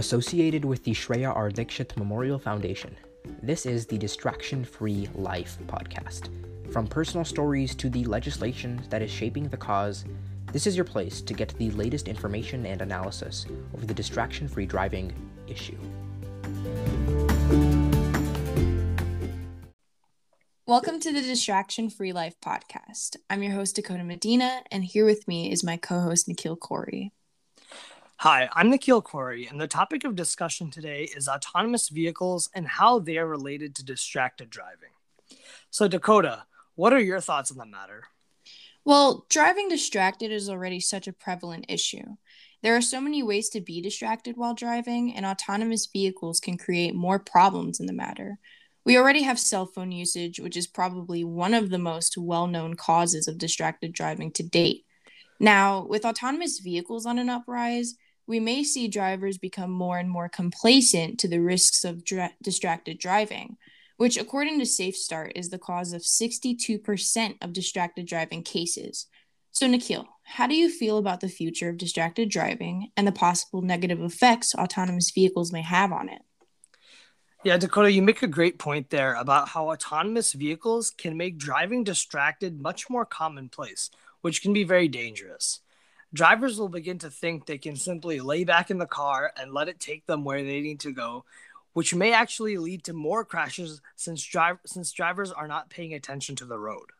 Associated with the Shreya R. Dikshit Memorial Foundation, this is the Distraction Free Life podcast. From personal stories to the legislation that is shaping the cause, this is your place to get the latest information and analysis over the distraction free driving issue. Welcome to the Distraction Free Life podcast. I'm your host, Dakota Medina, and here with me is my co host, Nikhil Corey. Hi, I'm Nikhil Corey, and the topic of discussion today is autonomous vehicles and how they are related to distracted driving. So, Dakota, what are your thoughts on the matter? Well, driving distracted is already such a prevalent issue. There are so many ways to be distracted while driving, and autonomous vehicles can create more problems in the matter. We already have cell phone usage, which is probably one of the most well known causes of distracted driving to date. Now, with autonomous vehicles on an uprise, we may see drivers become more and more complacent to the risks of dra- distracted driving, which, according to Safe Start, is the cause of 62% of distracted driving cases. So, Nikhil, how do you feel about the future of distracted driving and the possible negative effects autonomous vehicles may have on it? Yeah, Dakota, you make a great point there about how autonomous vehicles can make driving distracted much more commonplace, which can be very dangerous. Drivers will begin to think they can simply lay back in the car and let it take them where they need to go, which may actually lead to more crashes since since drivers are not paying attention to the road.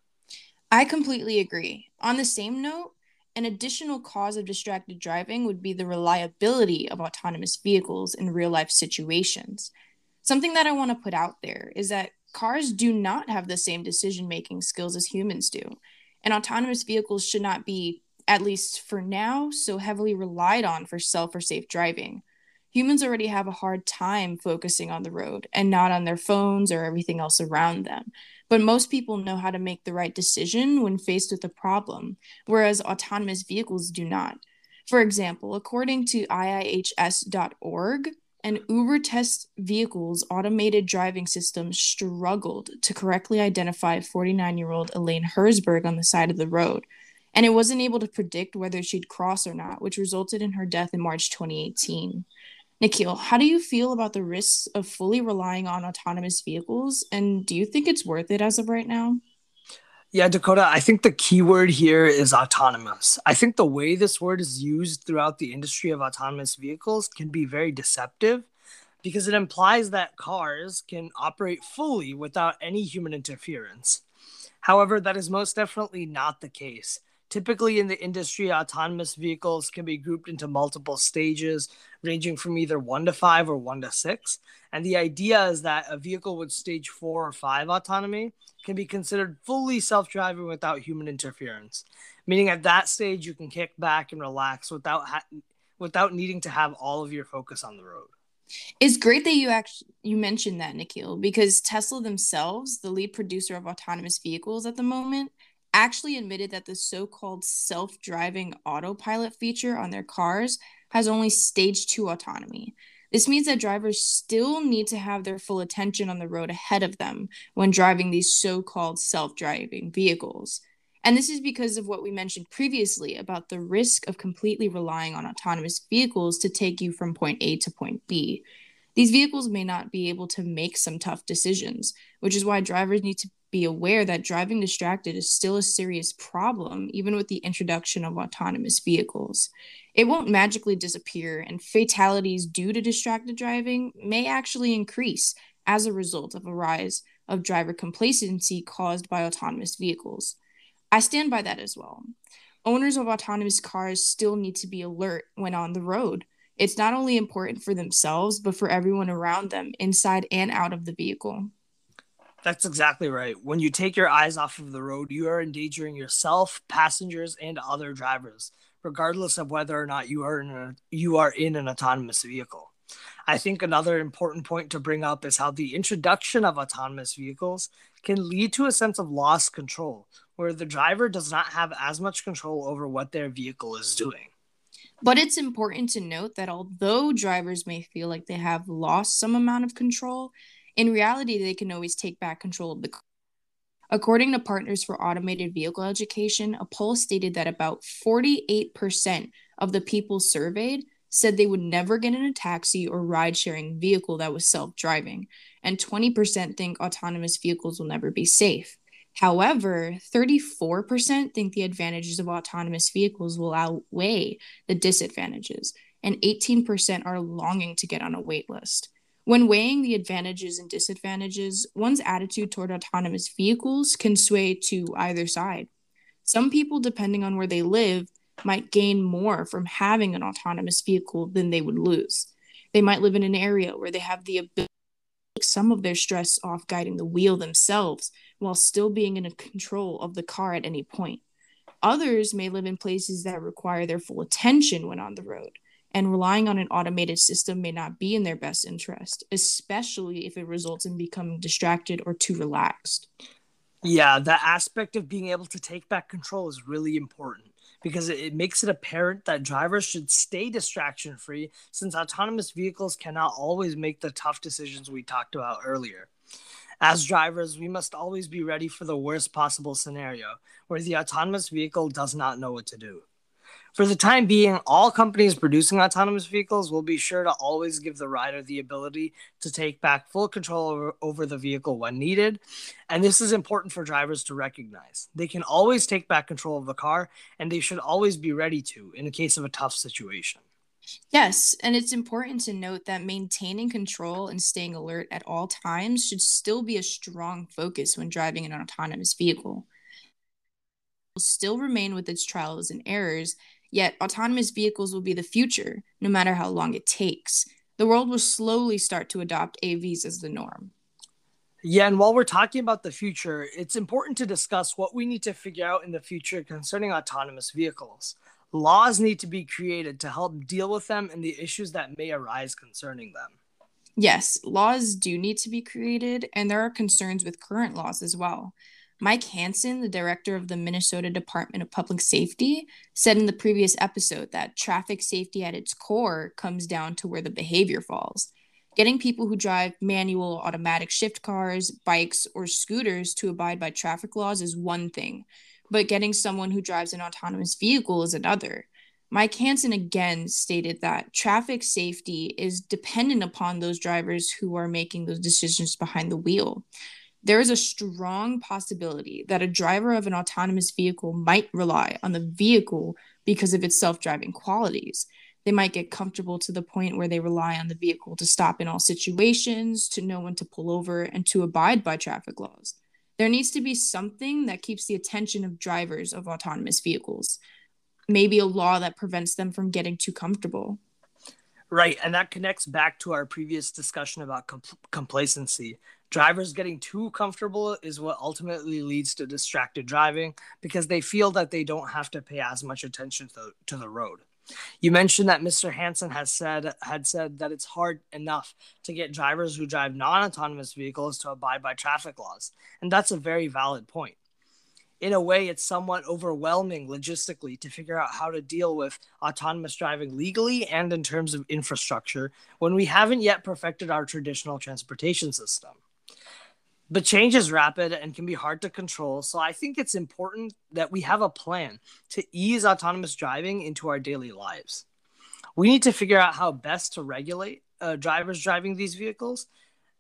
I completely agree. On the same note, an additional cause of distracted driving would be the reliability of autonomous vehicles in real life situations something that I want to put out there is that cars do not have the same decision making skills as humans do. And autonomous vehicles should not be, at least for now, so heavily relied on for self or safe driving. Humans already have a hard time focusing on the road and not on their phones or everything else around them. But most people know how to make the right decision when faced with a problem, whereas autonomous vehicles do not. For example, according to IIHS.org, and Uber test vehicles' automated driving system struggled to correctly identify 49 year old Elaine Herzberg on the side of the road, and it wasn't able to predict whether she'd cross or not, which resulted in her death in March 2018. Nikhil, how do you feel about the risks of fully relying on autonomous vehicles, and do you think it's worth it as of right now? Yeah, Dakota, I think the key word here is autonomous. I think the way this word is used throughout the industry of autonomous vehicles can be very deceptive because it implies that cars can operate fully without any human interference. However, that is most definitely not the case. Typically, in the industry, autonomous vehicles can be grouped into multiple stages, ranging from either one to five or one to six. And the idea is that a vehicle with stage four or five autonomy can be considered fully self driving without human interference, meaning at that stage you can kick back and relax without ha- without needing to have all of your focus on the road. It's great that you actually you mentioned that, Nikhil, because Tesla themselves, the lead producer of autonomous vehicles at the moment, actually admitted that the so called self driving autopilot feature on their cars has only stage two autonomy. This means that drivers still need to have their full attention on the road ahead of them when driving these so called self driving vehicles. And this is because of what we mentioned previously about the risk of completely relying on autonomous vehicles to take you from point A to point B. These vehicles may not be able to make some tough decisions, which is why drivers need to be aware that driving distracted is still a serious problem, even with the introduction of autonomous vehicles. It won't magically disappear, and fatalities due to distracted driving may actually increase as a result of a rise of driver complacency caused by autonomous vehicles. I stand by that as well. Owners of autonomous cars still need to be alert when on the road. It's not only important for themselves, but for everyone around them, inside and out of the vehicle. That's exactly right. When you take your eyes off of the road, you are endangering yourself, passengers, and other drivers, regardless of whether or not you are in a, you are in an autonomous vehicle. I think another important point to bring up is how the introduction of autonomous vehicles can lead to a sense of lost control, where the driver does not have as much control over what their vehicle is doing. But it's important to note that although drivers may feel like they have lost some amount of control, in reality, they can always take back control of the car. According to Partners for Automated Vehicle Education, a poll stated that about 48% of the people surveyed said they would never get in a taxi or ride sharing vehicle that was self driving, and 20% think autonomous vehicles will never be safe. However, 34% think the advantages of autonomous vehicles will outweigh the disadvantages, and 18% are longing to get on a wait list. When weighing the advantages and disadvantages, one's attitude toward autonomous vehicles can sway to either side. Some people, depending on where they live, might gain more from having an autonomous vehicle than they would lose. They might live in an area where they have the ability to take some of their stress off guiding the wheel themselves while still being in control of the car at any point. Others may live in places that require their full attention when on the road and relying on an automated system may not be in their best interest, especially if it results in becoming distracted or too relaxed. Yeah, that aspect of being able to take back control is really important because it makes it apparent that drivers should stay distraction free since autonomous vehicles cannot always make the tough decisions we talked about earlier. As drivers, we must always be ready for the worst possible scenario where the autonomous vehicle does not know what to do. For the time being, all companies producing autonomous vehicles will be sure to always give the rider the ability to take back full control over, over, the vehicle when needed. And this is important for drivers to recognize. They can always take back control of the car, and they should always be ready to in the case of a tough situation. Yes, and it's important to note that maintaining control and staying alert at all times should still be a strong focus when driving an autonomous vehicle. Will still remain with its trials and errors Yet, autonomous vehicles will be the future, no matter how long it takes. The world will slowly start to adopt AVs as the norm. Yeah, and while we're talking about the future, it's important to discuss what we need to figure out in the future concerning autonomous vehicles. Laws need to be created to help deal with them and the issues that may arise concerning them. Yes, laws do need to be created, and there are concerns with current laws as well. Mike Hanson, the director of the Minnesota Department of Public Safety, said in the previous episode that traffic safety at its core comes down to where the behavior falls. Getting people who drive manual, automatic shift cars, bikes, or scooters to abide by traffic laws is one thing, but getting someone who drives an autonomous vehicle is another. Mike Hanson again stated that traffic safety is dependent upon those drivers who are making those decisions behind the wheel there is a strong possibility that a driver of an autonomous vehicle might rely on the vehicle because of its self driving qualities. They might get comfortable to the point where they rely on the vehicle to stop in all situations, to know when to pull over, and to abide by traffic laws. There needs to be something that keeps the attention of drivers of autonomous vehicles. Maybe a law that prevents them from getting too comfortable. Right. And that connects back to our previous discussion about compl- complacency. Drivers getting too comfortable is what ultimately leads to distracted driving because they feel that they don't have to pay as much attention to, to the road. You mentioned that Mr. Hanson has said had said that it's hard enough to get drivers who drive non-autonomous vehicles to abide by traffic laws, and that's a very valid point. In a way, it's somewhat overwhelming logistically to figure out how to deal with autonomous driving legally and in terms of infrastructure when we haven't yet perfected our traditional transportation system but change is rapid and can be hard to control. So I think it's important that we have a plan to ease autonomous driving into our daily lives. We need to figure out how best to regulate uh, drivers driving these vehicles,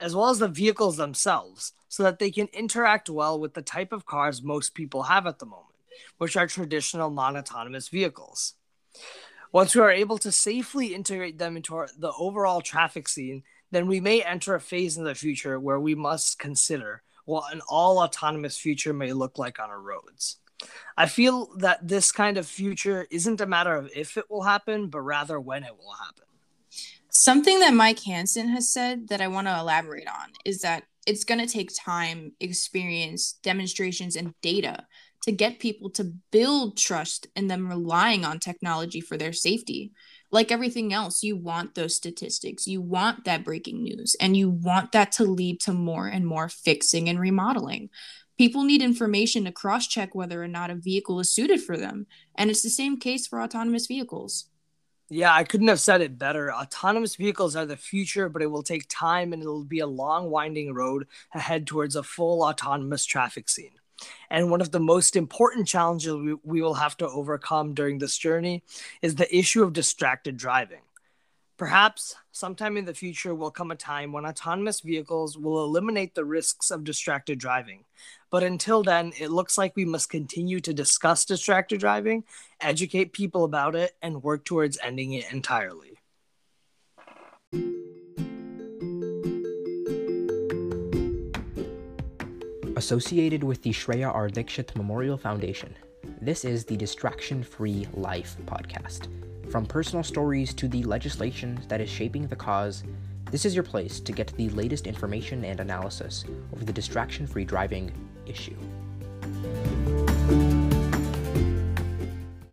as well as the vehicles themselves, so that they can interact well with the type of cars most people have at the moment, which are traditional non autonomous vehicles. Once we are able to safely integrate them into our, the overall traffic scene, then we may enter a phase in the future where we must consider what an all autonomous future may look like on our roads. I feel that this kind of future isn't a matter of if it will happen, but rather when it will happen. Something that Mike Hanson has said that I want to elaborate on is that it's going to take time, experience, demonstrations, and data to get people to build trust in them relying on technology for their safety like everything else, you want those statistics, you want that breaking news, and you want that to lead to more and more fixing and remodeling. People need information to cross check whether or not a vehicle is suited for them. And it's the same case for autonomous vehicles. Yeah, I couldn't have said it better. Autonomous vehicles are the future, but it will take time and it'll be a long, winding road ahead towards a full autonomous traffic scene. And one of the most important challenges we, we will have to overcome during this journey is the issue of distracted driving. Perhaps sometime in the future will come a time when autonomous vehicles will eliminate the risks of distracted driving. But until then, it looks like we must continue to discuss distracted driving, educate people about it, and work towards ending it entirely. Associated with the Shreya R. Dikshit Memorial Foundation, this is the Distraction Free Life podcast. From personal stories to the legislation that is shaping the cause, this is your place to get the latest information and analysis over the distraction free driving issue.